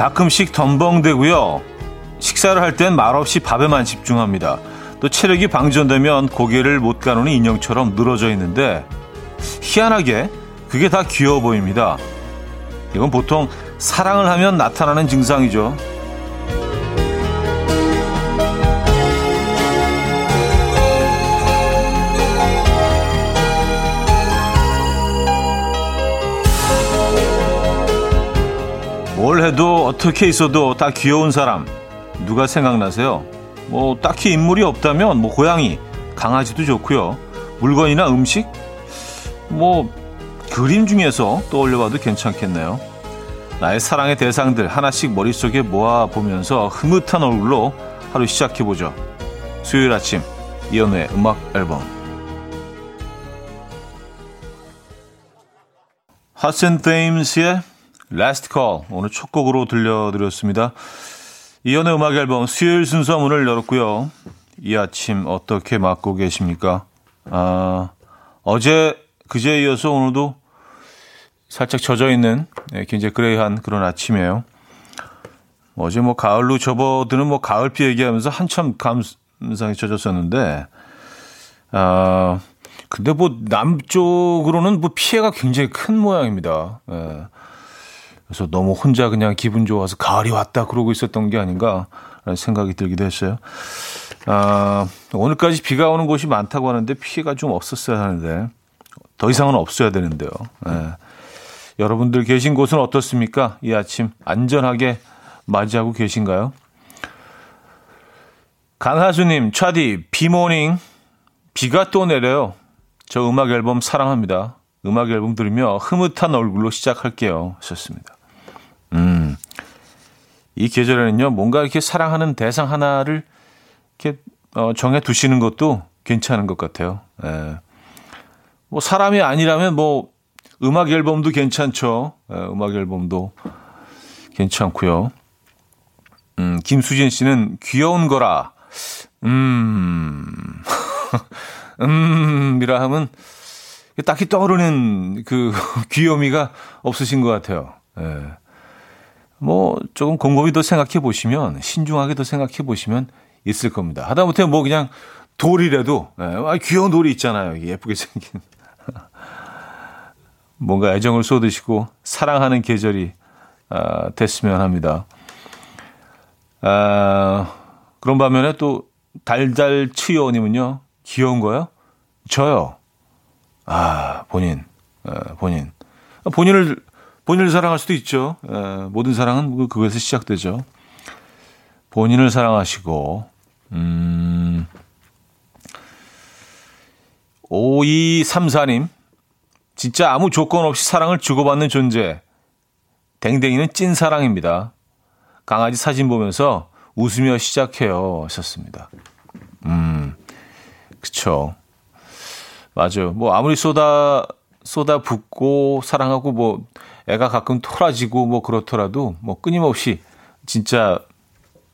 가끔씩 덤벙대고요. 식사를 할 땐 말없이 밥에만 집중합니다. 또 체력이 방전되면 고개를 못 가누는 인형처럼 늘어져 있는데 희한하게 그게 다 귀여워 보입니다. 이건 보통 사랑을 하면 나타나는 증상이죠. 뭘 해도 어떻게 있어도 다 귀여운 사람 누가 생각나세요? 뭐 딱히 인물이 없다면 뭐 고양이, 강아지도 좋고요. 물건이나 음식, 뭐 그림 중에서 떠올려봐도 괜찮겠네요. 나의 사랑의 대상들 하나씩 머릿속에 모아 보면서 흐뭇한 얼굴로 하루 시작해 보죠. 수요일 아침 이연우의 음악 앨범 핫센 테임스의 Last Call 오늘 첫 곡으로 들려드렸습니다. 이연의 음악 앨범 수요일 순서 문을 열었고요. 이 아침 어떻게 맞고 계십니까? 아, 어제 그제에 이어서 오늘도 살짝 젖어 있는 네, 굉장히 그레이한 그런 아침이에요. 어제 뭐 가을로 접어드는 뭐 가을비 얘기하면서 한참 감상에 젖었었는데, 아, 근데 뭐 남쪽으로는 뭐 피해가 굉장히 큰 모양입니다. 예. 그래서 너무 혼자 그냥 기분 좋아서 가을이 왔다 그러고 있었던 게 아닌가 생각이 들기도 했어요. 아, 오늘까지 비가 오는 곳이 많다고 하는데 피해가 좀 없었어야 하는데 더 이상은 없어야 되는데요. 예. 여러분들 계신 곳은 어떻습니까? 이 아침 안전하게 맞이하고 계신가요? 강하수님, 차디, 비모닝, 비가 또 내려요. 저 음악 앨범 사랑합니다. 음악 앨범 들으며 흐뭇한 얼굴로 시작할게요. 하셨습니다. 음, 이 계절에는요, 뭔가 이렇게 사랑하는 대상 하나를 이렇게 어, 정해 두시는 것도 괜찮은 것 같아요. 예. 뭐 사람이 아니라면 뭐 음악 앨범도 괜찮죠. 예, 음악 앨범도 괜찮고요. 음, 김수진 씨는 귀여운 거라. 음, 음이라 하면 딱히 떠오르는 그 귀요미가 없으신 것 같아요. 예. 뭐 조금 곰곰이 더 생각해 보시면 신중하게 더 생각해 보시면 있을 겁니다. 하다못해 뭐 그냥 돌이라도 예, 아, 귀여운 돌이 있잖아요. 예쁘게 생긴 뭔가 애정을 쏟으시고 사랑하는 계절이 아, 됐으면 합니다. 아, 그런 반면에 또 달달 치요님은요 귀여운 거요? 저요. 아 본인 아, 본인 본인을 본인을 사랑할 수도 있죠. 에, 모든 사랑은 그, 그것에서 시작되죠. 본인을 사랑하시고, 음, 5234님, 진짜 아무 조건 없이 사랑을 주고받는 존재. 댕댕이는 찐 사랑입니다. 강아지 사진 보면서 웃으며 시작해요. 하셨습니다. 음, 그쵸. 맞아요. 뭐, 아무리 쏟아, 쏟아 붓고 사랑하고 뭐, 애가 가끔 토라지고 뭐 그렇더라도 뭐 끊임없이 진짜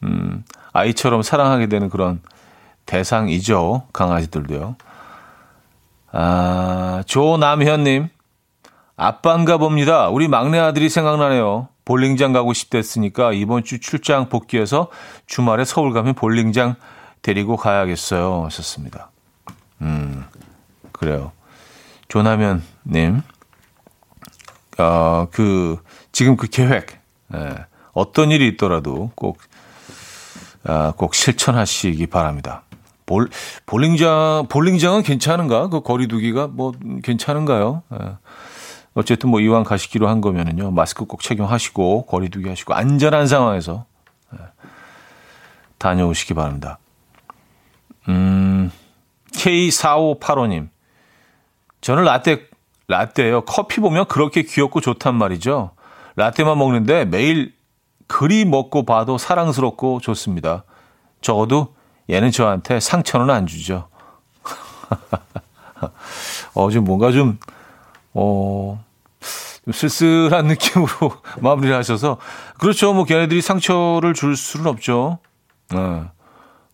음 아이처럼 사랑하게 되는 그런 대상이죠. 강아지들도요. 아, 조남현님. 아빠인가 봅니다. 우리 막내 아들이 생각나네요. 볼링장 가고 싶댔으니까 이번 주 출장 복귀해서 주말에 서울 가면 볼링장 데리고 가야겠어요. 하셨습니다. 음, 그래요. 조남현님. 어, 그, 지금 그 계획, 예, 어떤 일이 있더라도 꼭, 아, 꼭 실천하시기 바랍니다. 볼, 볼링장, 볼링장은 괜찮은가? 그 거리두기가 뭐 괜찮은가요? 예. 어쨌든 뭐 이왕 가시기로 한 거면은요, 마스크 꼭 착용하시고, 거리두기 하시고, 안전한 상황에서 예, 다녀오시기 바랍니다. 음, K4585님. 저는 라떼 라떼요. 커피 보면 그렇게 귀엽고 좋단 말이죠. 라떼만 먹는데 매일 그리 먹고 봐도 사랑스럽고 좋습니다. 적어도 얘는 저한테 상처는 안 주죠. 어, 좀 뭔가 좀, 어, 좀 쓸쓸한 느낌으로 마무리를 하셔서. 그렇죠. 뭐 걔네들이 상처를 줄 수는 없죠. 어.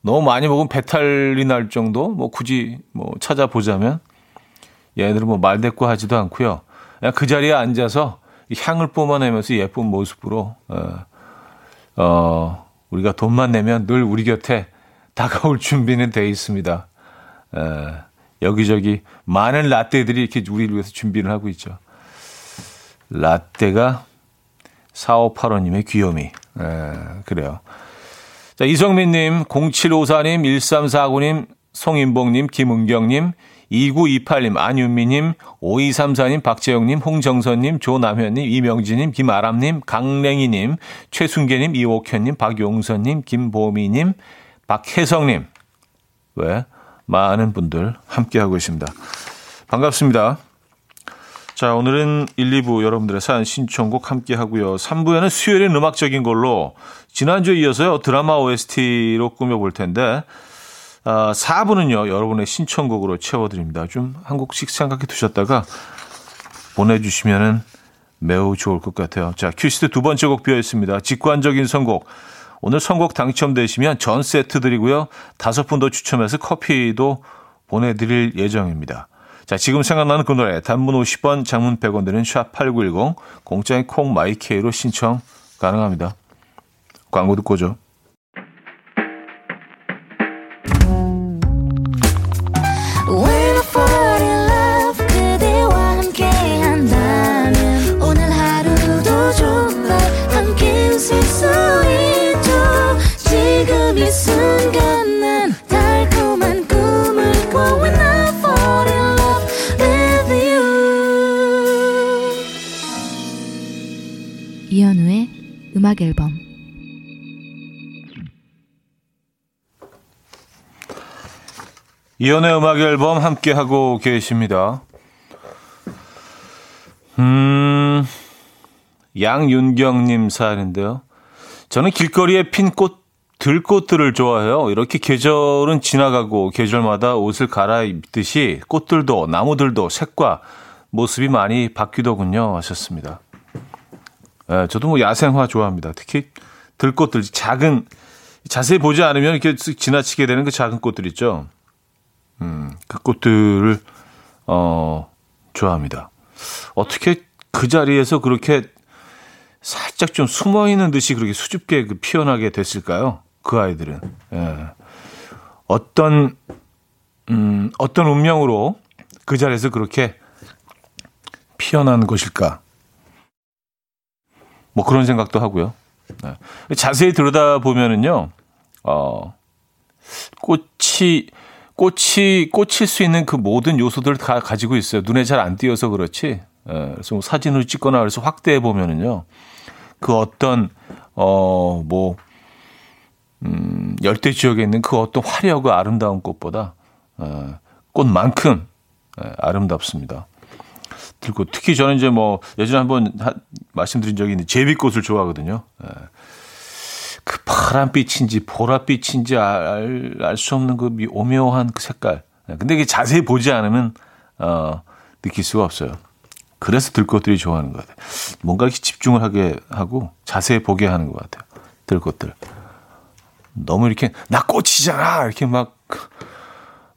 너무 많이 먹으면 배탈이 날 정도? 뭐 굳이 뭐 찾아보자면. 얘네들은 뭐 말대꾸 하지도 않고요. 그냥 그 자리에 앉아서 향을 뿜어내면서 예쁜 모습으로 어, 어, 우리가 돈만 내면 늘 우리 곁에 다가올 준비는 돼 있습니다. 에, 여기저기 많은 라떼들이 이렇게 우리를 위해서 준비를 하고 있죠. 라떼가 4585님의 귀요미. 에, 그래요. 자, 이성민님, 0754님, 1349님, 송인봉님, 김은경님, 2928님, 안윤미님, 5234님, 박재영님, 홍정선님, 조남현님, 이명진님, 김아람님, 강랭이님, 최순계님, 이옥현님, 박용선님, 김보미님, 박혜성님. 왜? 많은 분들 함께하고 있습니다. 반갑습니다. 자, 오늘은 1, 2부 여러분들의 사연 신청곡 함께 하고요. 3부에는 수요일엔 음악적인 걸로 지난주에 이어서요. 드라마 OST로 꾸며볼 텐데 아, 4부는요. 여러분의 신청곡으로 채워드립니다. 좀 한 곡씩 생각해 두셨다가 보내주시면은 매우 좋을 것 같아요. 자, 큐시트 두 번째 곡 비어 있습니다. 직관적인 선곡. 오늘 선곡 당첨되시면 전 세트 드리고요. 다섯 분 더 추첨해서 커피도 보내드릴 예정입니다. 자, 지금 생각나는 그 노래 단문 50원, 장문 100원 드는 샵8910 공짜인 콩 마이케이로 신청 가능합니다. 광고 듣고 오죠. 음악 앨범 이연의 음악 앨범 함께 하고 계십니다. 음, 양윤경님 사연인데요. 저는 길거리에 핀 꽃, 들꽃들을 좋아해요. 이렇게 계절은 지나가고 계절마다 옷을 갈아입듯이 꽃들도 나무들도 색과 모습이 많이 바뀌더군요. 하셨습니다. 예, 저도 뭐 야생화 좋아합니다. 특히 들꽃들 작은 자세히 보지 않으면 이렇게 지나치게 되는 그 작은 꽃들 있죠. 음, 그 꽃들을 어 좋아합니다. 어떻게 그 자리에서 그렇게 살짝 좀 숨어 있는 듯이 그렇게 수줍게 그 피어나게 됐을까요? 그 아이들은 예. 어떤 음, 어떤 운명으로 그 자리에서 그렇게 피어난 것일까? 뭐 그런 생각도 하고요. 네. 자세히 들여다 보면은요, 어, 꽃이 꽃이 꽂힐 수 있는 그 모든 요소들을 다 가지고 있어요. 눈에 잘 안 띄어서 그렇지. 예, 그래서 뭐 사진을 찍거나 그래서 확대해 보면은요, 그 어떤 어뭐 음, 열대 지역에 있는 그 어떤 화려하고 아름다운 꽃보다 어, 꽃만큼 예, 아름답습니다. 들고 특히 저는 이제 뭐 예전에 한번 하, 말씀드린 적이 있는데 제비꽃을 좋아하거든요. 예. 그 파란빛인지 보랏빛인지 알 수 없는 그 오묘한 그 색깔. 예. 근데 이게 자세히 보지 않으면 어, 느낄 수가 없어요. 그래서 들꽃들이 좋아하는 것 같아요. 뭔가 이렇게 집중을 하게 하고 자세히 보게 하는 것 같아요. 들꽃들. 너무 이렇게 나 꽃이잖아 이렇게 막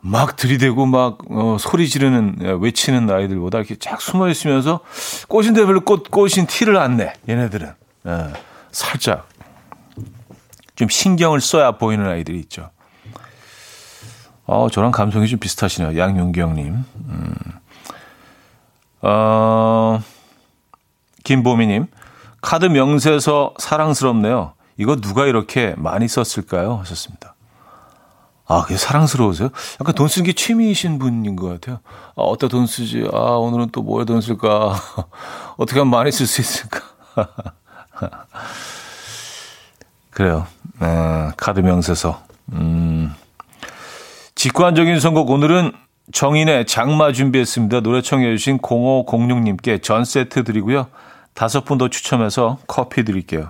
막 들이대고 막 어, 소리 지르는 예, 외치는 아이들보다 이렇게 쫙 숨어 있으면서 꽃인데 별로 꽃 꽃인 티를 안 내. 얘네들은 예, 살짝 좀 신경을 써야 보이는 아이들이 있죠. 어, 저랑 감성이 좀 비슷하시네요. 양윤경님. 음. 어, 김보미님. 카드 명세서 사랑스럽네요. 이거 누가 이렇게 많이 썼을까요? 하셨습니다. 아, 그게 사랑스러우세요? 약간 돈 쓰는 게 취미이신 분인 것 같아요. 아, 어디다 돈 쓰지? 아, 오늘은 또 뭐에 돈 쓸까? 어떻게 하면 많이 쓸 수 있을까? 그래요. 아, 카드 명세서. 음. 직관적인 선곡 오늘은 정인의 장마 준비했습니다. 노래 청해주신 0506님께 전 세트 드리고요. 다섯 분 더 추첨해서 커피 드릴게요.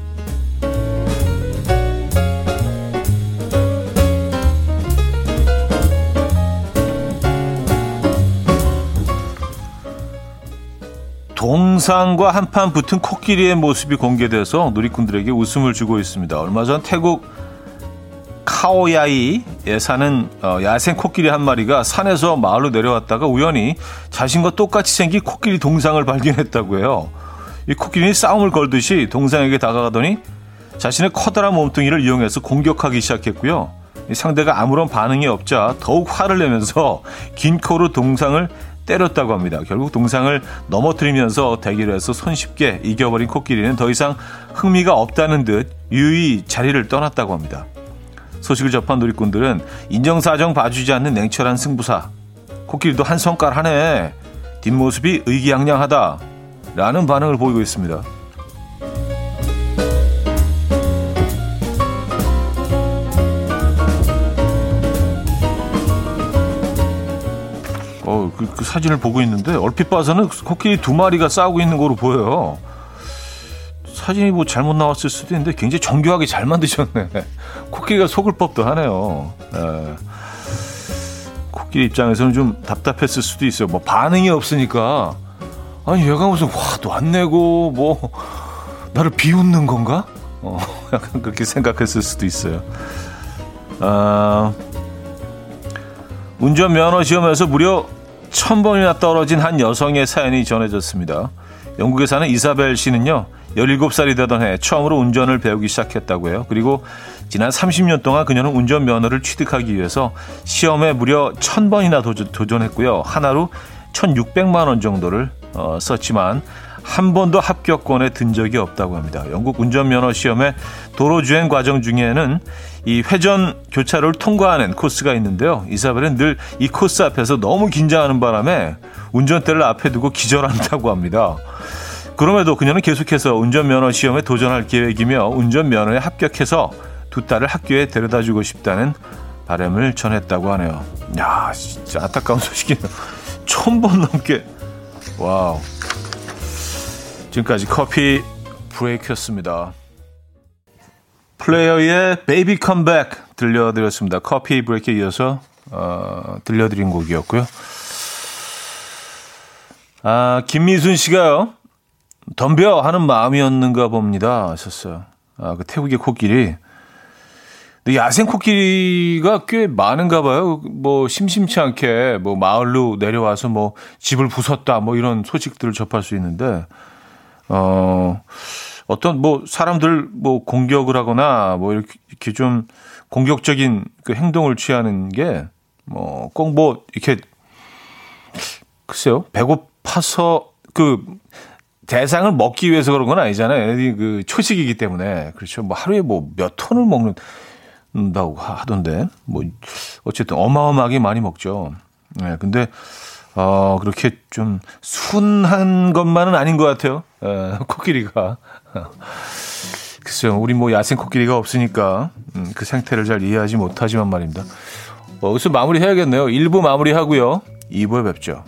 동상과 한판 붙은 코끼리의 모습이 공개돼서 누리꾼들에게 웃음을 주고 있습니다. 얼마 전 태국 카오야이에 사는 어, 야생 코끼리 한 마리가 산에서 마을로 내려왔다가 우연히 자신과 똑같이 생긴 코끼리 동상을 발견했다고 해요. 이 코끼리는 싸움을 걸듯이 동상에게 다가가더니 자신의 커다란 몸뚱이를 이용해서 공격하기 시작했고요. 상대가 아무런 반응이 없자 더욱 화를 내면서 긴 코로 동상을 때렸다고 합니다. 결국 동상을 넘어뜨리면서 대결에서 손쉽게 이겨버린 코끼리는 더 이상 흥미가 없다는 듯 유유히 자리를 떠났다고 합니다. 소식을 접한 누리꾼들은 인정사정 봐주지 않는 냉철한 승부사. 코끼리도 한 성깔 하네. 뒷모습이 의기양양하다. 라는 반응을 보이고 있습니다. 어, 그, 그 사진을 보고 있는데 얼핏 봐서는 코끼리 두 마리가 싸우고 있는 거로 보여요. 사진이 뭐 잘못 나왔을 수도 있는데 굉장히 정교하게 잘 만드셨네. 코끼리가 속을 법도 하네요. 네. 코끼리 입장에서는 좀 답답했을 수도 있어요. 뭐 반응이 없으니까 아니 얘가 무슨 화도 안 내고 뭐 나를 비웃는 건가? 어, 약간 그렇게 생각했을 수도 있어요. 아, 운전 면허 시험에서 무려 천 번이나 떨어진 한 여성의 사연이 전해졌습니다. 영국에 사는 이사벨 씨는요, 17살이 되던 해 처음으로 운전을 배우기 시작했다고 해요. 그리고 지난 30년 동안 그녀는 운전 면허를 취득하기 위해서 시험에 무려 1000번이나 도전, 했고요. 하나로 1600만 원 정도를 어, 썼지만 한 번도 합격권에 든 적이 없다고 합니다. 영국 운전면허 시험의 도로 주행 과정 중에는 이 회전 교차로를 통과하는 코스가 있는데요. 이사벨은 늘 이 코스 앞에서 너무 긴장하는 바람에 운전대를 앞에 두고 기절한다고 합니다. 그럼에도 그녀는 계속해서 운전면허 시험에 도전할 계획이며 운전면허에 합격해서 두 딸을 학교에 데려다 주고 싶다는 바람을 전했다고 하네요. 야, 진짜 안타까운 소식이네요. 천번 넘게. 와우. 지금까지 coffee break였습니다. Player의 Baby Come Back 들려드렸습니다. coffee break에 이어서 어, 들려드린 곡이었고요. 아, 김미순 씨가요. 덤벼 하는 마음이었는가 봅니다. 하셨어요. 아, 그 태국의 코끼리. 근데 야생 코끼리가 꽤 많은가 봐요. 뭐 심심치 않게 뭐 마을로 내려와서 뭐 집을 부쉈다 뭐 이런 소식들을 접할 수 있는데 어 어떤 뭐 사람들 뭐 공격을 하거나 뭐 이렇게, 이렇게 좀 공격적인 그 행동을 취하는 게 뭐 꼭뭐 뭐 이렇게 글쎄요 배고파서 그 대상을 먹기 위해서 그런 건 아니잖아요. 얘네들이 그 초식이기 때문에 그렇죠. 뭐 하루에 뭐 몇 톤을 먹는다고 하던데 뭐 어쨌든 어마어마하게 많이 먹죠. 네, 근데 어 그렇게 좀 순한 것만은 아닌 것 같아요. 에, 코끼리가 글쎄요. 우리 뭐 야생 코끼리가 없으니까 음, 그 생태를 잘 이해하지 못하지만 말입니다. 어, 여기서 마무리 해야겠네요. 1부 마무리하고요. 2부에 뵙죠.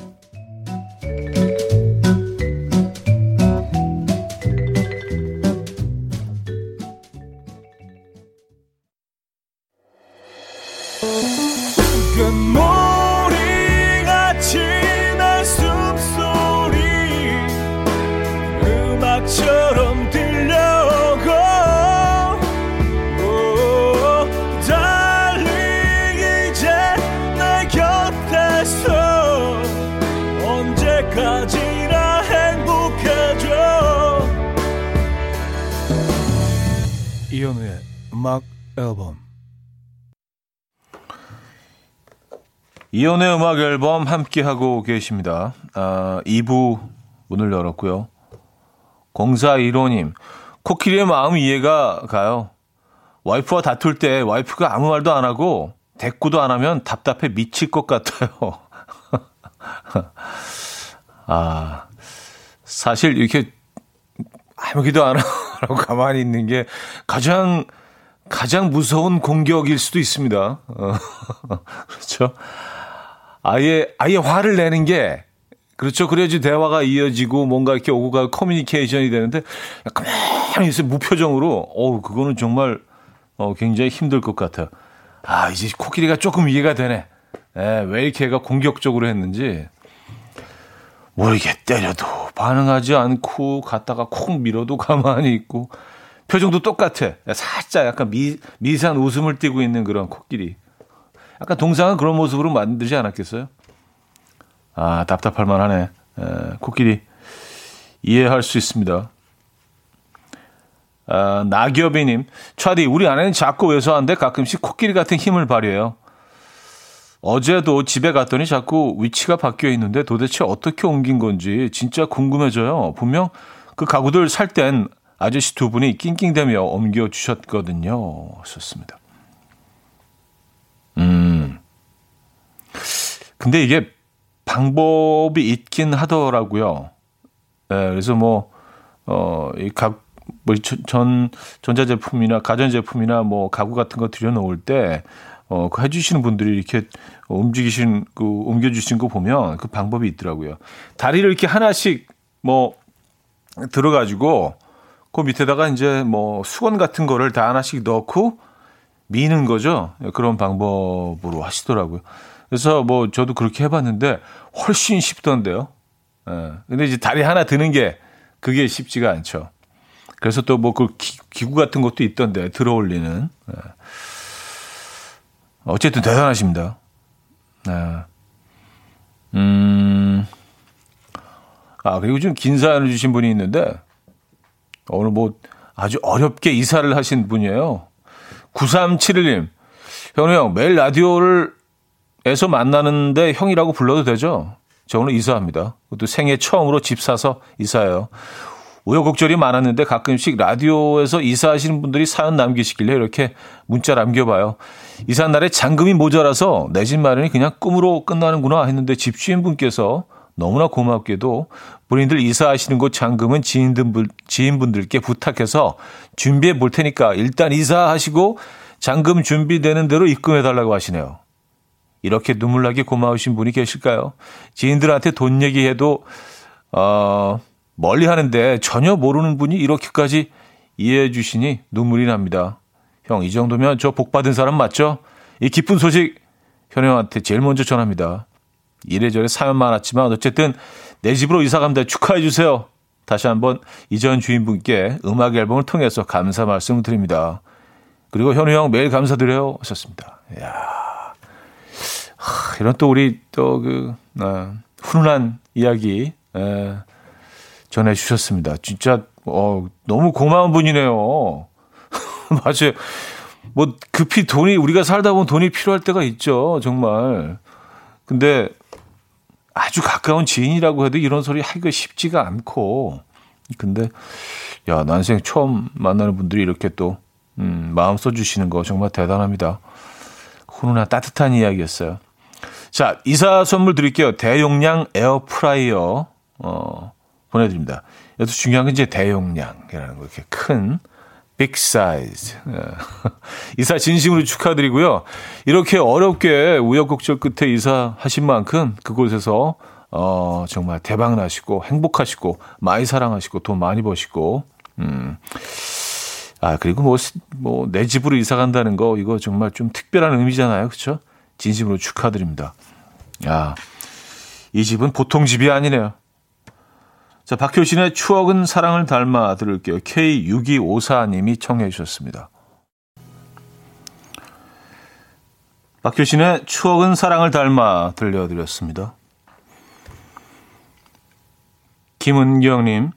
이현우의 음악 앨범 이연의 음악 앨범 함께하고 계십니다. 아, 2부 문을 열었고요. 0415님, 코끼리의 마음 이해가 가요. 와이프와 다툴 때 와이프가 아무 말도 안 하고 대꾸도 안 하면 답답해 미칠 것 같아요. 아, 사실 이렇게 아무 기도 안 하고 가만히 있는 게 가장 가장 무서운 공격일 수도 있습니다. 어, 그렇죠. 아예 아예 화를 내는 게 그렇죠. 그래야지 대화가 이어지고 뭔가 이렇게 오고 가 커뮤니케이션이 되는데 가만히 있어 무표정으로 어 그거는 정말 어 굉장히 힘들 것 같아요. 아 이제 코끼리가 조금 이해가 되네. 에, 예, 왜 이렇게 애가 공격적으로 했는지 모르게 때려도 반응하지 않고 갔다가 콕 밀어도 가만히 있고 표정도 똑같아. 살짝 약간 미, 미세한 웃음을 띠고 있는 그런 코끼리. 약간 동상은 그런 모습으로 만들지 않았겠어요? 아, 답답할 만하네. 에, 코끼리. 이해할 수 있습니다. 아, 나기업이님, 차디, 우리 아내는 작고 왜소한데 가끔씩 코끼리 같은 힘을 발휘해요. 어제도 집에 갔더니 자꾸 위치가 바뀌어 있는데 도대체 어떻게 옮긴 건지 진짜 궁금해져요. 분명 그 가구들 살 땐 아저씨 두 분이 낑낑대며 옮겨 주셨거든요. 썼습니다. 음. 근데 이게 방법이 있긴 하더라고요. 네, 그래서 뭐, 어, 이 각, 뭐, 전, 전자제품이나 가전제품이나 뭐, 가구 같은 거 들여놓을 때, 어, 그 해주시는 분들이 이렇게 움직이신, 그, 옮겨주신 거 보면 그 방법이 있더라고요. 다리를 이렇게 하나씩 뭐, 들어가지고, 그 밑에다가 이제 뭐, 수건 같은 거를 다 하나씩 넣고 미는 거죠. 그런 방법으로 하시더라고요. 그래서 뭐, 저도 그렇게 해봤는데 훨씬 쉽던데요. 예. 근데 이제 다리 하나 드는 게 그게 쉽지가 않죠. 그래서 또 뭐 그 기구 같은 것도 있던데 들어 올리는. 예. 어쨌든 대단하십니다. 네. 음. 아, 그리고 좀 긴 사연을 주신 분이 있는데, 오늘 뭐 아주 어렵게 이사를 하신 분이에요. 9371님. 현우 형, 매일 라디오를 에서 만나는데 형이라고 불러도 되죠? 저 오늘 이사합니다. 그것도 생애 처음으로 집 사서 이사해요. 우여곡절이 많았는데 가끔씩 라디오에서 이사하시는 분들이 사연 남기시길래 이렇게 문자 남겨봐요. 이사 날에 잔금이 모자라서 내 집 마련이 그냥 꿈으로 끝나는구나 했는데 집주인분께서 너무나 고맙게도 본인들 이사하시는 곳 잔금은 지인들, 지인분들께 부탁해서 준비해 볼 테니까 일단 이사하시고 잔금 준비되는 대로 입금해 달라고 하시네요. 이렇게 눈물나게 고마우신 분이 계실까요? 지인들한테 돈 얘기해도 어, 멀리 하는데 전혀 모르는 분이 이렇게까지 이해해 주시니 눈물이 납니다. 형, 이 정도면 저 복 받은 사람 맞죠? 이 기쁜 소식 현 형한테 제일 먼저 전합니다. 이래저래 사연 많았지만 어쨌든 내 집으로 이사 갑니다. 축하해 주세요. 다시 한번 이전 주인분께 음악 앨범을 통해서 감사 말씀 드립니다. 그리고 현우 형 매일 감사드려요. 하셨습니다. 이야. 하, 이런 또 우리 또그 어, 훈훈한 이야기 에, 전해주셨습니다. 진짜 어, 너무 고마운 분이네요. 맞아요. 뭐 급히 돈이 우리가 살다 보면 돈이 필요할 때가 있죠. 정말. 근데 아주 가까운 지인이라고 해도 이런 소리 하기가 쉽지가 않고. 근데 야 난생 처음 만나는 분들이 이렇게 또 음, 마음 써주시는 거 정말 대단합니다. 훈훈한 따뜻한 이야기였어요. 자 이사 선물 드릴게요. 대용량 에어프라이어 어, 보내드립니다. 여기서 중요한 건 이제 대용량이라는 거 이렇게 큰 big size. 예. 이사 진심으로 축하드리고요. 이렇게 어렵게 우여곡절 끝에 이사하신 만큼 그곳에서 어, 정말 대박 나시고 행복하시고 많이 사랑하시고 돈 많이 버시고 음. 아, 그리고 뭐, 뭐, 내 집으로 이사 간다는 거, 이거 정말 좀 특별한 의미잖아요. 그쵸? 진심으로 축하드립니다. 야, 이 집은 보통 집이 아니네요. 자, 박효신의 추억은 사랑을 닮아 들을게요. K6254님이 청해 주셨습니다. 박효신의 추억은 사랑을 닮아 들려드렸습니다. 김은경님,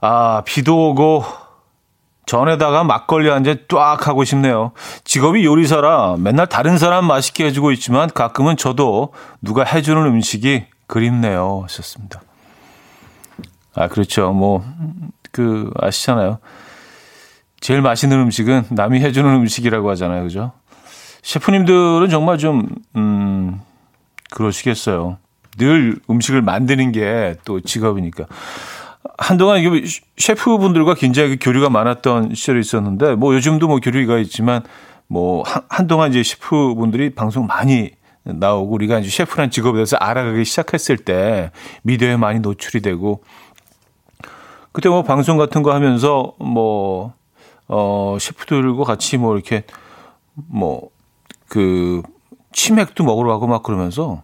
아, 비도 오고, 전에다가 막걸리 한 잔 쫙 하고 싶네요. 직업이 요리사라 맨날 다른 사람 맛있게 해주고 있지만 가끔은 저도 누가 해주는 음식이 그립네요. 하셨습니다. 아, 그렇죠. 뭐, 그, 아시잖아요. 제일 맛있는 음식은 남이 해주는 음식이라고 하잖아요. 그죠? 셰프님들은 정말 좀, 음, 그러시겠어요. 늘 음식을 만드는 게 또 직업이니까. 한동안 이게 셰프분들과 굉장히 교류가 많았던 시절이 있었는데, 뭐 요즘도 뭐 교류가 있지만, 뭐, 한 동안 이제 셰프분들이 방송 많이 나오고, 우리가 이제 셰프란 직업에 대해서 알아가기 시작했을 때, 미디어에 많이 노출이 되고, 그때 뭐 방송 같은 거 하면서 뭐, 어, 셰프들과 같이 뭐 이렇게 뭐, 그, 치맥도 먹으러 가고 막 그러면서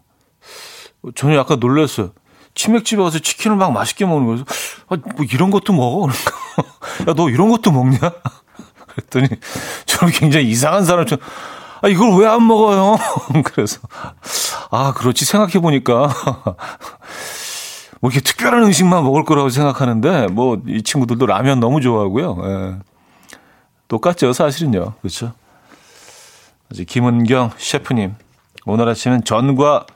저는 약간 놀랐어요. 치맥집에 가서 치킨을 막 맛있게 먹는 거예요. 아, 뭐 이런 것도 먹어? 그러니까. 야, 너 이런 것도 먹냐? 그랬더니 저는 굉장히 이상한 사람처럼 아, 이걸 왜 안 먹어요? 그래서 아, 그렇지 생각해 보니까 뭐 이렇게 특별한 음식만 먹을 거라고 생각하는데 뭐 이 친구들도 라면 너무 좋아하고요. 예. 똑같죠, 사실은요. 그렇죠? 김은경 셰프님 오늘 아침엔 전과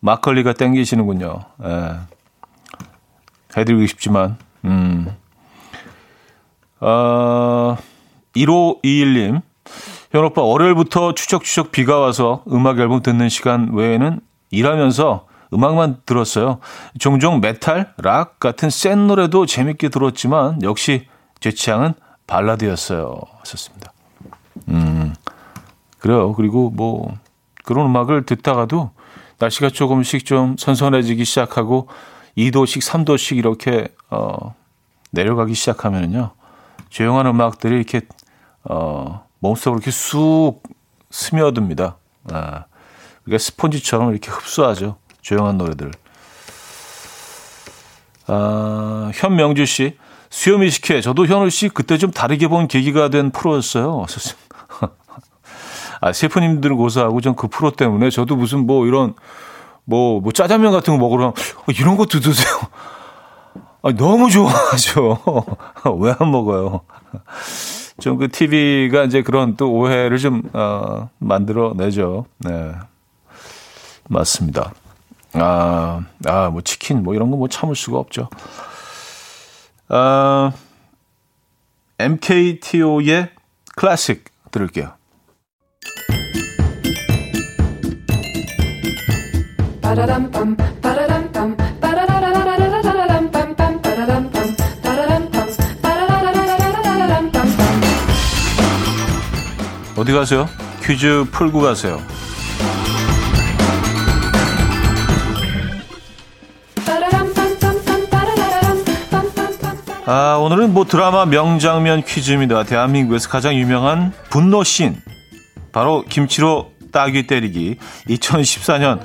막걸리가 땡기시는군요. 예. 해드리고 싶지만, 음. 어, 1521님. 현 오빠, 월요일부터 추적추적 비가 와서 음악 앨범 듣는 시간 외에는 일하면서 음악만 들었어요. 종종 메탈, 락 같은 센 노래도 재밌게 들었지만 역시 제 취향은 발라드였어요. 하셨습니다. 음, 그래요. 그리고 뭐 그런 음악을 듣다가도 날씨가 조금씩 좀 선선해지기 시작하고 2도씩, 3도씩 이렇게 어, 내려가기 시작하면은요. 조용한 음악들이 이렇게 어, 몸속으로 이렇게 쑥 스며듭니다. 아, 그러니까 스폰지처럼 이렇게 흡수하죠. 조용한 노래들. 아, 현명주 씨, 수요미 식회. 저도 현우 씨 그때 좀 다르게 본 계기가 된 프로였어요. 아, 셰프님들은 고사하고 전 그 프로 때문에 저도 무슨 뭐 이런 뭐, 뭐 짜장면 같은 거 먹으러 어, 이런 것도 드세요. 아, 너무 좋아하죠. 왜 안 먹어요? 좀 그 TV가 이제 그런 또 오해를 좀, 어, 만들어내죠. 네. 맞습니다. 아, 아, 뭐 치킨 뭐 이런 거 뭐 참을 수가 없죠. 아, MKTO의 클래식 들을게요. 어디 가세요? 퀴즈 풀고 가세요. 아, 오늘은 뭐 드라마 명장면 퀴즈입니다. 대한민국에서 가장 유명한 분노씬. 바로 김치로 따귀 때리기. 2014년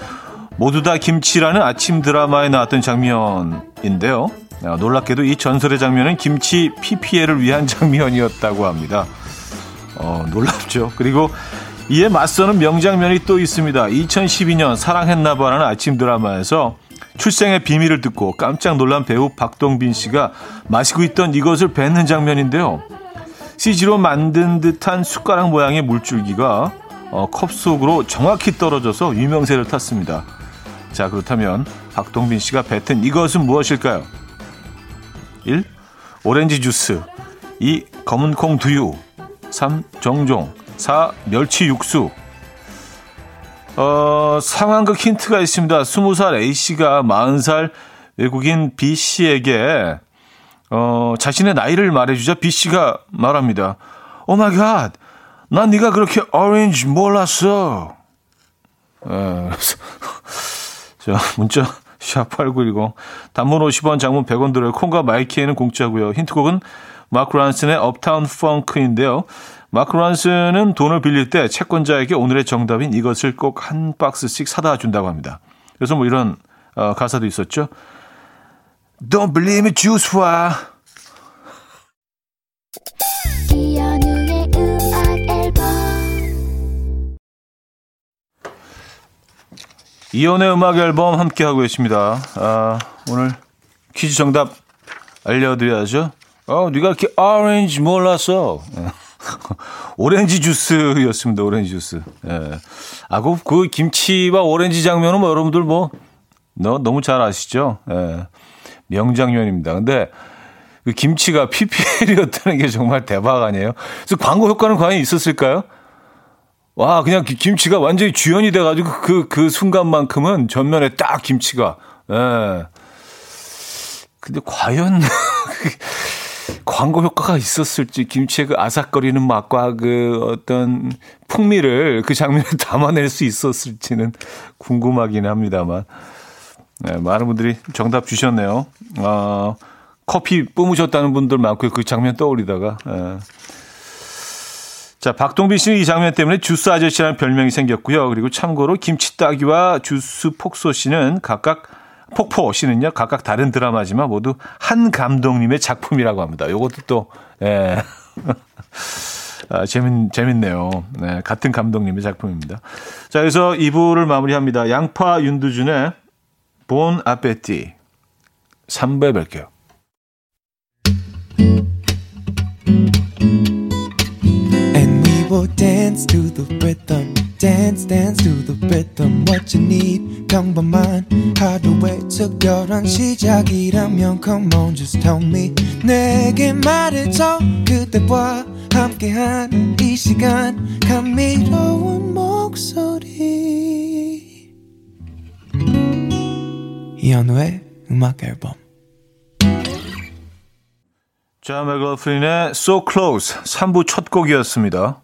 모두 다 김치라는 아침 드라마에 나왔던 장면인데요. 아, 놀랍게도 이 전설의 장면은 김치 PPL을 위한 장면이었다고 합니다. 어, 놀랍죠. 그리고 이에 맞서는 명장면이 또 있습니다. 2012년 사랑했나봐라는 아침 드라마에서 출생의 비밀을 듣고 깜짝 놀란 배우 박동빈 씨가 마시고 있던 이것을 뱉는 장면인데요. CG로 만든 듯한 숟가락 모양의 물줄기가 어, 컵 속으로 정확히 떨어져서 유명세를 탔습니다. 자, 그렇다면 박동빈 씨가 뱉은 이것은 무엇일까요? 1. 오렌지 주스 2. 검은 콩 두유 3. 정종 4. 멸치 육수 어, 상황극 힌트가 있습니다. 20살 A씨가 40살 외국인 B씨에게 어, 자신의 나이를 말해주자 B씨가 말합니다. Oh my God, 난 네가 그렇게 오렌지 몰랐어. 에, 자, 문자 샵8910 단문 50원 장문 100원 들어요. 콩과 마이키에는 공짜고요. 힌트곡은 마크 란슨의 업타운 펑크인데요. 마크 란슨은 돈을 빌릴 때 채권자에게 오늘의 정답인 이것을 꼭 한 박스씩 사다 준다고 합니다. 그래서 뭐 이런 어, 가사도 있었죠. Don't believe me, juice 와. 이연의 음악 앨범 함께 하고 계십니다. 아, 오늘 퀴즈 정답 알려드려야죠. 어, 네가 이렇게 오렌지 몰랐어. 오렌지 주스였습니다. 오렌지 주스. 예. 아, 그, 그 김치와 오렌지 장면은 뭐 여러분들 뭐, 너, 너무 잘 아시죠? 예. 명장면입니다. 근데 그 김치가 PPL이었다는 게 정말 대박 아니에요? 그래서 광고 효과는 과연 있었을까요? 와, 그냥 김치가 완전히 주연이 돼가지고 그, 그 순간만큼은 전면에 딱 김치가, 예. 근데 과연, 광고 효과가 있었을지, 김치의 그 아삭거리는 맛과 그 어떤 풍미를 그 장면에 담아낼 수 있었을지는 궁금하긴 합니다만. 네, 많은 분들이 정답 주셨네요. 어, 커피 뿜으셨다는 분들 많고 그 장면 떠올리다가. 예. 자, 박동빈 씨는 이 장면 때문에 주스 아저씨라는 별명이 생겼고요. 그리고 참고로 김치 따기와 주스 폭소 씨는 각각 폭포 씨는요, 각각 다른 드라마지만 모두 한 감독님의 작품이라고 합니다. 요것도 또, 예. 아, 재밌, 재밌네요. 네, 같은 감독님의 작품입니다. 자, 그래서 2부를 마무리합니다. 양파 윤두준의 본 아페티. 3부에 뵐게요. will dance to the rhythm. Dance, dance to the rhythm. What you need, 평범한 하루의 특별한 시작이라면 Come on, just tell me. 내게 말해줘. 그대와 함께한 이 시간. 감미로운 목소리. 이현우의 음악 앨범. 자, 맥러플린의 So Close 3부 첫 곡이었습니다.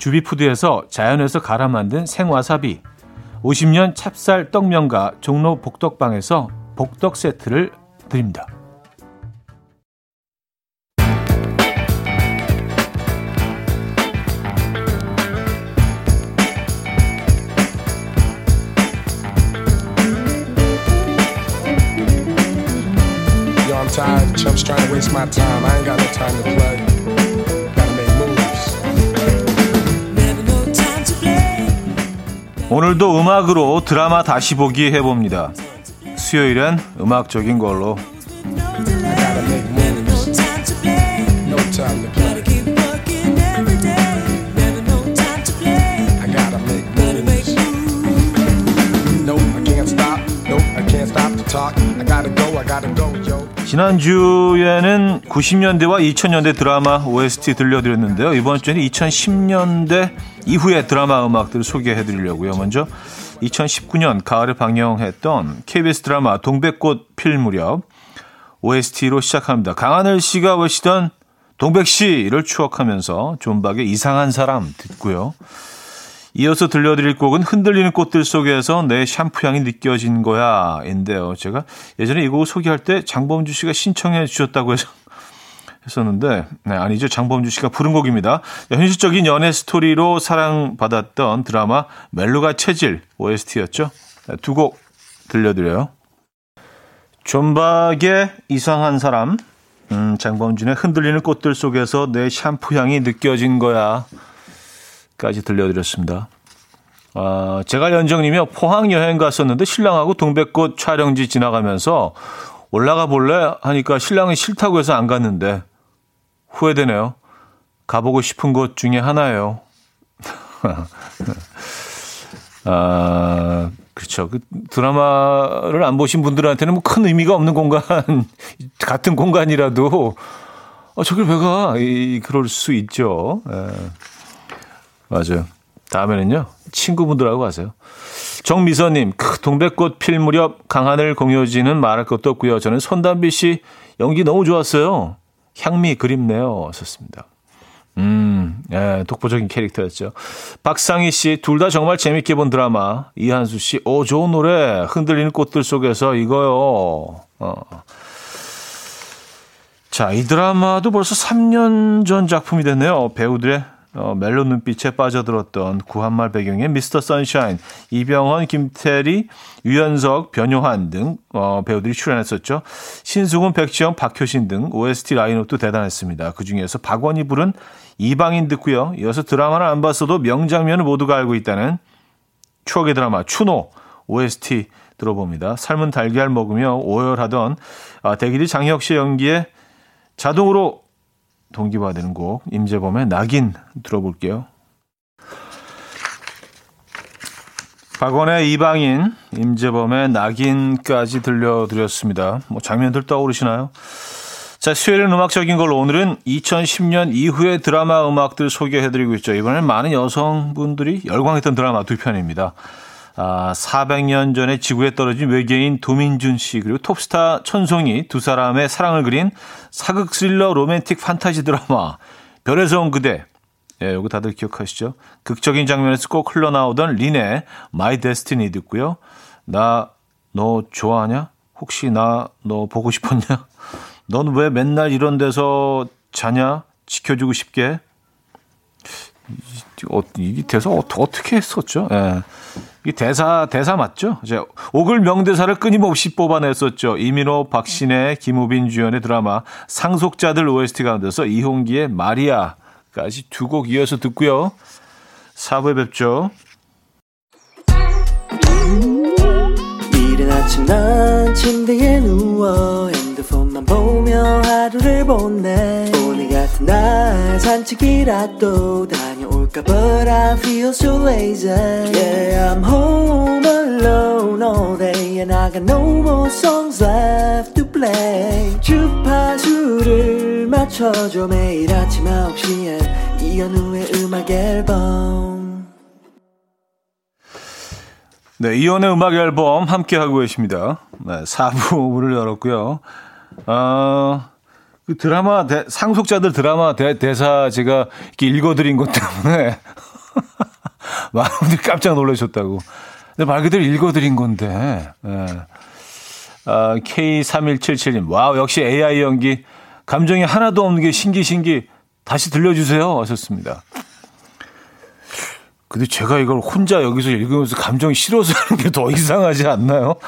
주비푸드에서 자연에서 갈아 만든 생와사비 50년 찹쌀 떡면과 종로 복덕방에서 복덕 세트를 드립니다. 오늘도 음악으로 드라마 다시 보기 해봅니다. 수요일엔 음악적인 걸로. 지난주에는 90년대와 2000년대 드라마 OST 들려드렸는데요. 이번 주에는 2010년대 이후의 드라마 음악들을 소개해 드리려고요. 먼저 2019년 가을에 방영했던 KBS 드라마 동백꽃 필 무렵 OST로 시작합니다. 강하늘 씨가 외시던 동백 씨를 추억하면서 존박의 이상한 사람 듣고요. 이어서 들려드릴 곡은 흔들리는 꽃들 속에서 내 샴푸 향이 느껴진 거야 인데요. 제가 예전에 이 곡을 소개할 때 장범주 씨가 신청해 주셨다고 해서 했었는데 네, 아니죠. 장범주 씨가 부른 곡입니다. 현실적인 연애 스토리로 사랑받았던 드라마 멜로가 체질 OST였죠. 네, 두곡 들려드려요. 존박의 이상한 사람 음, 장범준의 흔들리는 꽃들 속에서 내 샴푸 향이 느껴진 거야 까지 들려드렸습니다. 아, 제가 연정님이 포항 여행 갔었는데 신랑하고 동백꽃 촬영지 지나가면서 올라가 볼래 하니까 신랑이 싫다고 해서 안 갔는데 후회되네요. 가보고 싶은 곳 중에 하나예요. 아, 그렇죠. 그 드라마를 안 보신 분들한테는 뭐 큰 의미가 없는 공간, 같은 공간이라도, 어, 저길 왜 가? 이, 그럴 수 있죠. 예. 맞아요. 다음에는요, 친구분들하고 가세요. 정미서님, 크, 동백꽃 필 무렵 강하늘 공효진은 말할 것도 없고요. 저는 손담비 씨 연기 너무 좋았어요. 향미 그립네요. 썼습니다. 음, 예, 독보적인 캐릭터였죠. 박상희 씨, 둘 다 정말 재밌게 본 드라마. 이한수 씨, 오, 좋은 노래. 흔들리는 꽃들 속에서 이거요. 어. 자, 이 드라마도 벌써 3년 전 작품이 됐네요. 배우들의 어, 멜로 눈빛에 빠져들었던 구한말 배경의 미스터 선샤인, 이병헌, 김태리, 유연석, 변요한 등 어, 배우들이 출연했었죠. 신승훈, 백지영, 박효신 등 OST 라인업도 대단했습니다. 그중에서 박원이 부른 이방인 듣고요. 이어서 드라마를 안 봤어도 명장면을 모두가 알고 있다는 추억의 드라마 추노 OST 들어봅니다. 삶은 달걀 먹으며 오열하던 아, 대기리 장혁 씨 연기에 자동으로 동기화되는 곡 임재범의 낙인 들어볼게요. 박원의 이방인, 임재범의 낙인까지 들려드렸습니다. 뭐 장면들 떠오르시나요? 자, 수요일은 음악적인 걸로 오늘은 2010년 이후의 드라마 음악들 소개해드리고 있죠. 이번엔 많은 여성분들이 열광했던 드라마 두 편입니다. 아, 400년 전에 지구에 떨어진 외계인 도민준 씨 그리고 톱스타 천송이 두 사람의 사랑을 그린 사극 스릴러 로맨틱 판타지 드라마 별에서 온 그대 예, 요거 다들 기억하시죠? 극적인 장면에서 꼭 흘러나오던 린의 My Destiny 듣고요. 나 너 좋아하냐? 혹시 나 너 보고 싶었냐? 넌 왜 맨날 이런 데서 자냐? 지켜주고 싶게. 어, 이 대사 어떻게 했었죠? 예. 이 대사 대사 맞죠? 이제 오글 명대사를 끊임없이 뽑아냈었죠. 이민호, 박신혜, 김우빈 주연의 드라마 상속자들 OST 가운데서 이홍기의 마리아까지 두 곡 이어서 듣고요. 4부에 뵙죠. 이른 아침 난 침대에 누워 핸드폰만 보며 하루를 보내 오늘 같은 날 산책이라도 다 볼까 But I feel so lazy Yeah I'm home alone all day And I got no more songs left to play 주파수를 맞춰줘 매일 아침 9시에 이현우의 음악 앨범 네, 이현우의 음악 앨범 함께 하고 계십니다. 네, 4부를 열었고요. 어, 그 드라마 대, 상속자들 드라마 대, 대사 제가 이렇게 읽어드린 것 때문에 많은 분들이 깜짝 놀라셨다고. 근데 말 그대로 읽어드린 건데. 네. 아, K3177님, 와우, 역시 AI 연기. 감정이 하나도 없는 게 신기, 신기. 다시 들려주세요. 하셨습니다. 근데 제가 이걸 혼자 여기서 읽으면서 감정이 싫어서 하는 게 더 이상하지 않나요?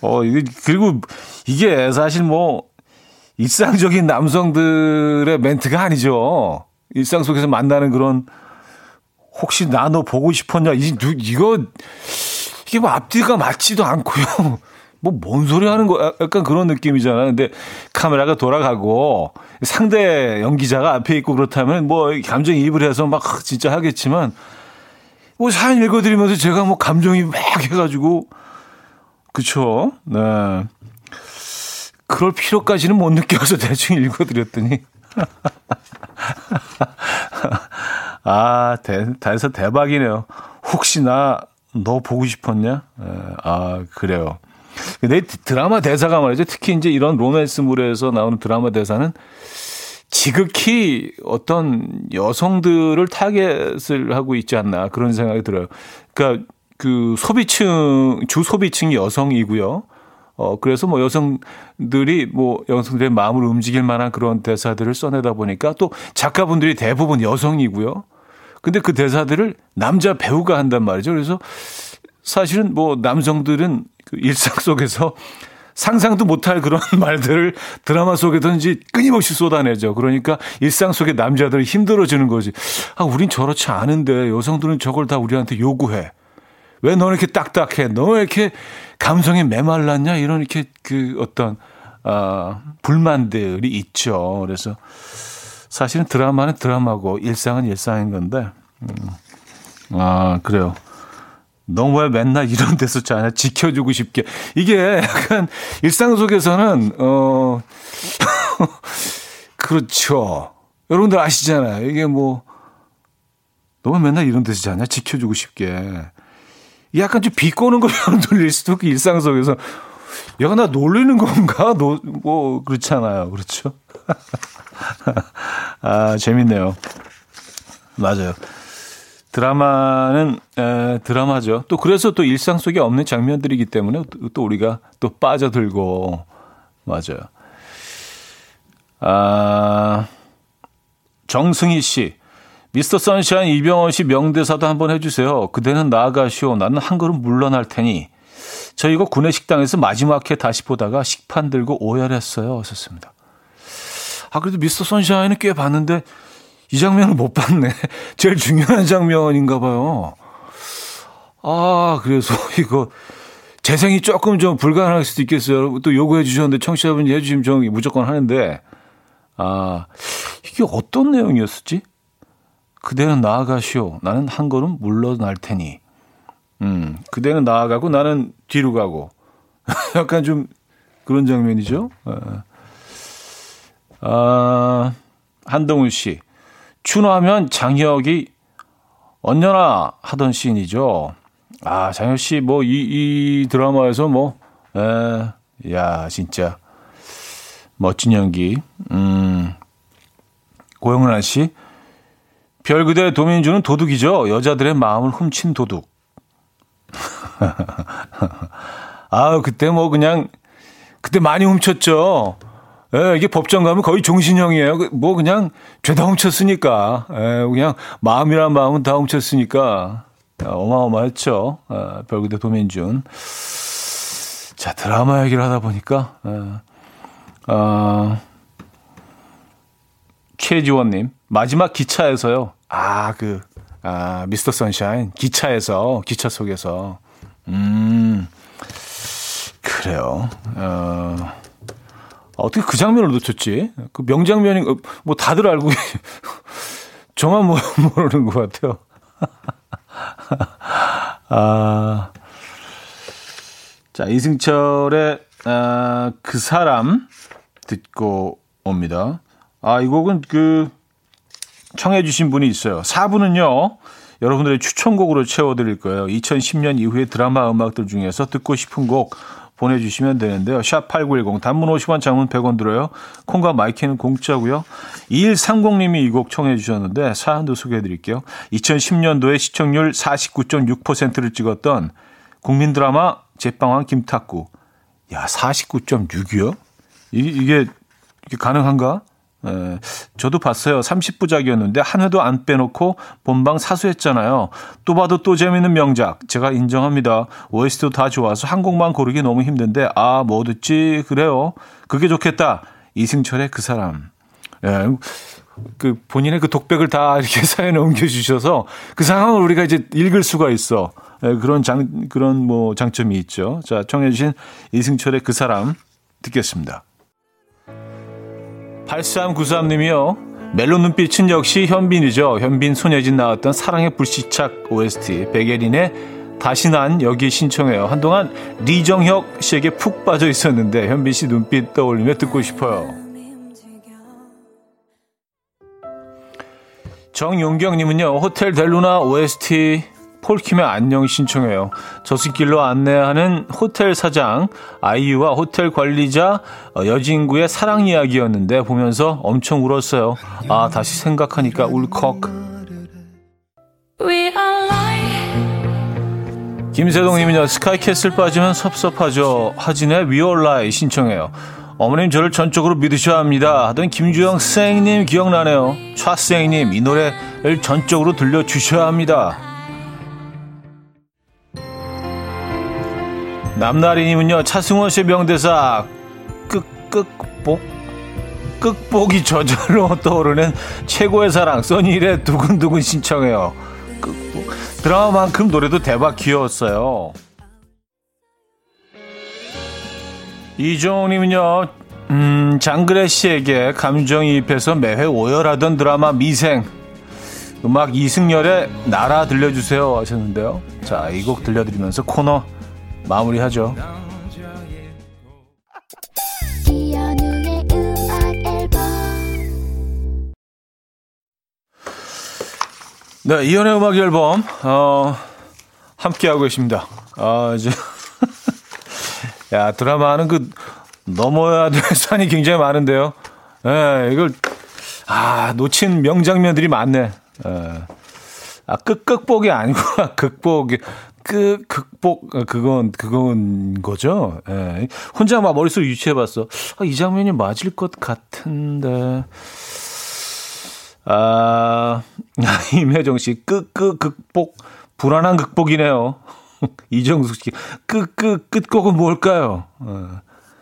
어, 이게, 그리고 이게 사실 뭐 일상적인 남성들의 멘트가 아니죠. 일상 속에서 만나는 그런 혹시 나 너 보고 싶었냐 이 이거 이게 뭐 앞뒤가 맞지도 않고요. 뭐 뭔 소리 하는 거 약간 그런 느낌이잖아. 근데 카메라가 돌아가고 상대 연기자가 앞에 있고 그렇다면 뭐 감정 이입을 해서 막 진짜 하겠지만 뭐 사연 읽어드리면서 제가 뭐 감정이 막 해가지고 그쵸? 네. 그럴 필요까지는 못 느껴서 대충 읽어드렸더니. 아, 대, 대사 대박이네요. 혹시 나 너 보고 싶었냐? 에, 아, 그래요. 네, 드라마 대사가 말이죠. 특히 이제 이런 로맨스물에서 나오는 드라마 대사는 지극히 어떤 여성들을 target을 하고 있지 않나 그런 생각이 들어요. 그러니까 그 소비층, 주 소비층이 여성이고요. 어, 그래서 뭐 여성들이 뭐 여성들의 마음을 움직일 만한 그런 대사들을 써내다 보니까 또 작가분들이 대부분 여성이고요. 근데 그 대사들을 남자 배우가 한단 말이죠. 그래서 사실은 뭐 남성들은 그 일상 속에서 상상도 못할 그런 말들을 드라마 속에든지 끊임없이 쏟아내죠. 그러니까 일상 속의 남자들이 힘들어지는 거지. 아, 우린 저렇지 않은데 여성들은 저걸 다 우리한테 요구해. 왜 너는 이렇게 딱딱해? 너 왜 이렇게 감성이 메말랐냐? 이런 이렇게 그 어떤 아, 불만들이 있죠. 그래서 사실은 드라마는 드라마고 일상은 일상인 건데. 음. 아, 그래요. 너무 왜 맨날 이런 데서 자냐? 지켜주고 싶게. 이게 약간 일상 속에서는, 어, 그렇죠. 여러분들 아시잖아요. 이게 뭐, 너무 맨날 이런 데서 자냐? 지켜주고 싶게. 약간 좀 비꼬는 걸로 들릴 수도 있고 일상 속에서 야나 놀리는 건가? 노, 뭐 그렇잖아요. 그렇죠? 아, 재밌네요. 맞아요. 드라마는 에, 드라마죠. 또 그래서 또 일상 속에 없는 장면들이기 때문에 또, 또 우리가 또 빠져들고 맞아요. 아 정승희 씨, 미스터 선샤인 이병헌 씨 명대사도 한번 해주세요. 그대는 나아가시오. 나는 한 걸음 물러날 테니. 저 이거 구내 식당에서 마지막에 다시 보다가 식판 들고 오열했어요. 하셨습니다. 아 그래도 미스터 선샤인은 꽤 봤는데 이 장면을 못 봤네. 제일 중요한 장면인가 봐요. 아, 그래서 이거 재생이 조금 좀 불가능할 수도 있겠어요. 또 요구해 주셨는데 청취자분이 해주시면 저 무조건 하는데 아, 이게 어떤 내용이었었지? 그대는 나아가시오. 나는 한 걸음 물러날 테니. 음, 그대는 나아가고 나는 뒤로 가고. 약간 좀 그런 장면이죠. 아, 한동훈 씨. 추노하면 장혁이 언녀나 하던 씬이죠. 아, 장혁 씨, 뭐, 이, 이 드라마에서 뭐, 에, 야, 진짜. 멋진 연기. 음, 고영란 씨. 별그대 도민주는 도둑이죠. 여자들의 마음을 훔친 도둑. 아, 그때 뭐 그냥, 그때 많이 훔쳤죠. 예, 이게 법정 가면 거의 종신형이에요. 그뭐 그냥 죄다 훔쳤으니까. 예, 그냥 마음이란 마음은 다 훔쳤으니까. 어마어마했죠. 예, 별그대 도민준. 자, 드라마 얘기를 하다 보니까, 예, 어, 최지원님, 마지막 기차에서요. 아, 그, 아, 미스터 선샤인. 기차에서, 기차 속에서. 음, 그래요. 어, 어떻게 그 장면을 놓쳤지? 그 명장면인, 뭐 다들 알고, 저만 모르는 것 같아요. 아, 자, 이승철의, 아, 그 사람 듣고 옵니다. 아, 이 곡은 그, 청해 주신 분이 있어요. 4부는요, 여러분들의 추천곡으로 채워드릴 거예요. 2010년 이후의 드라마 음악들 중에서 듣고 싶은 곡 보내주시면 되는데요. 샵 8910, 단문 50원, 장문 100원 들어요. 콩과 마이K는 공짜고요. 2130님이 이 곡 청해 주셨는데 사연도 소개해 드릴게요. 2010년도에 시청률 49.6%를 찍었던 국민 드라마 제빵왕 김탁구. 야, 49.6이요? 이게, 이게 가능한가? 예, 저도 봤어요. 30부작이었는데 한 회도 안 빼놓고 본방 사수했잖아요. 또 봐도 또 재밌는 명작. 제가 인정합니다. OST도 다 좋아서 한 곡만 고르기 너무 힘든데 아, 뭐 듣지? 그래요. 그게 좋겠다. 이승철의 그 사람. 예, 그 본인의 그 독백을 다 이렇게 사연에 옮겨주셔서 그 상황을 우리가 이제 읽을 수가 있어. 예, 그런 장, 그런 뭐 장점이 있죠. 자, 청해주신 이승철의 그 사람 듣겠습니다. 8393님이요. 멜론 눈빛은 역시 현빈이죠. 현빈 손예진 나왔던 사랑의 불시착 OST 백예린의 다시 난 여기 신청해요. 한동안 리정혁 씨에게 푹 빠져 있었는데 현빈 씨 눈빛 떠올리며 듣고 싶어요. 정용경님은요. 호텔 델루나 OST 폴킴의 안녕 신청해요. 저수길로 안내하는 호텔 사장 아이유와 호텔 관리자 어, 여진구의 사랑 이야기였는데 보면서 엄청 울었어요. 아 다시 생각하니까 울컥. 김세동님은요 스카이캐슬 빠지면 섭섭하죠. 하진의 위얼라이 신청해요. 어머님 저를 전적으로 믿으셔야 합니다. 하던 김주영 쌩님 기억나네요. 차쌩님 이 노래를 전적으로 들려주셔야 합니다. 남나리님은요 차승원 씨의 명대사 끝끝복 끝복이 저절로 떠오르는 최고의 사랑 써니일의 두근두근 신청해요. 끝복. 드라마만큼 노래도 대박 귀여웠어요. 이종님은요 음, 장그래 씨에게 감정이입해서 매회 오열하던 드라마 미생. 음악 이승열의 나라 들려주세요 하셨는데요. 자 이 곡 들려드리면서 코너 마무리하죠. 네, 이연의 음악 앨범 어, 함께 하고 계십니다. 아, 이제 야 드라마는 그 넘어야 될 산이 굉장히 많은데요. 예, 네, 이걸 아, 놓친 명장면들이 많네. 에. 아, 끝 극복이 아니고, 극복이. 그, 극복, 아, 그건, 그건 거죠. 예. 혼자 막 머릿속에 유치해봤어. 아, 이 장면이 맞을 것 같은데. 아, 임혜정 씨, 끝, 끝, 극복. 불안한 극복이네요. 이정숙 씨, 끝, 끝, 끝곡은 뭘까요? 어,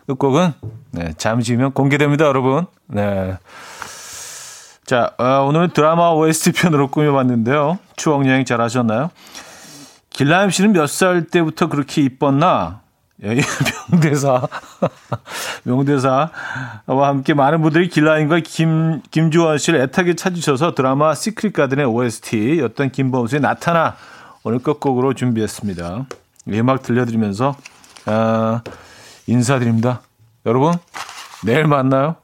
끝곡은, 네, 잠시 후면 공개됩니다, 여러분. 네. 자, 어, 오늘은 드라마 OST 편으로 꾸며봤는데요. 추억 여행 잘 하셨나요? 길라임 씨는 몇 살 때부터 그렇게 이뻤나? 예, 명대사. 명대사와 함께 많은 분들이 길라임과 김, 김주원 씨를 애타게 찾으셔서 드라마 시크릿 가든의 OST였던 김범수의 나타나 오늘 끝곡으로 준비했습니다. 음악 들려드리면서, 어, 인사드립니다. 여러분, 내일 만나요.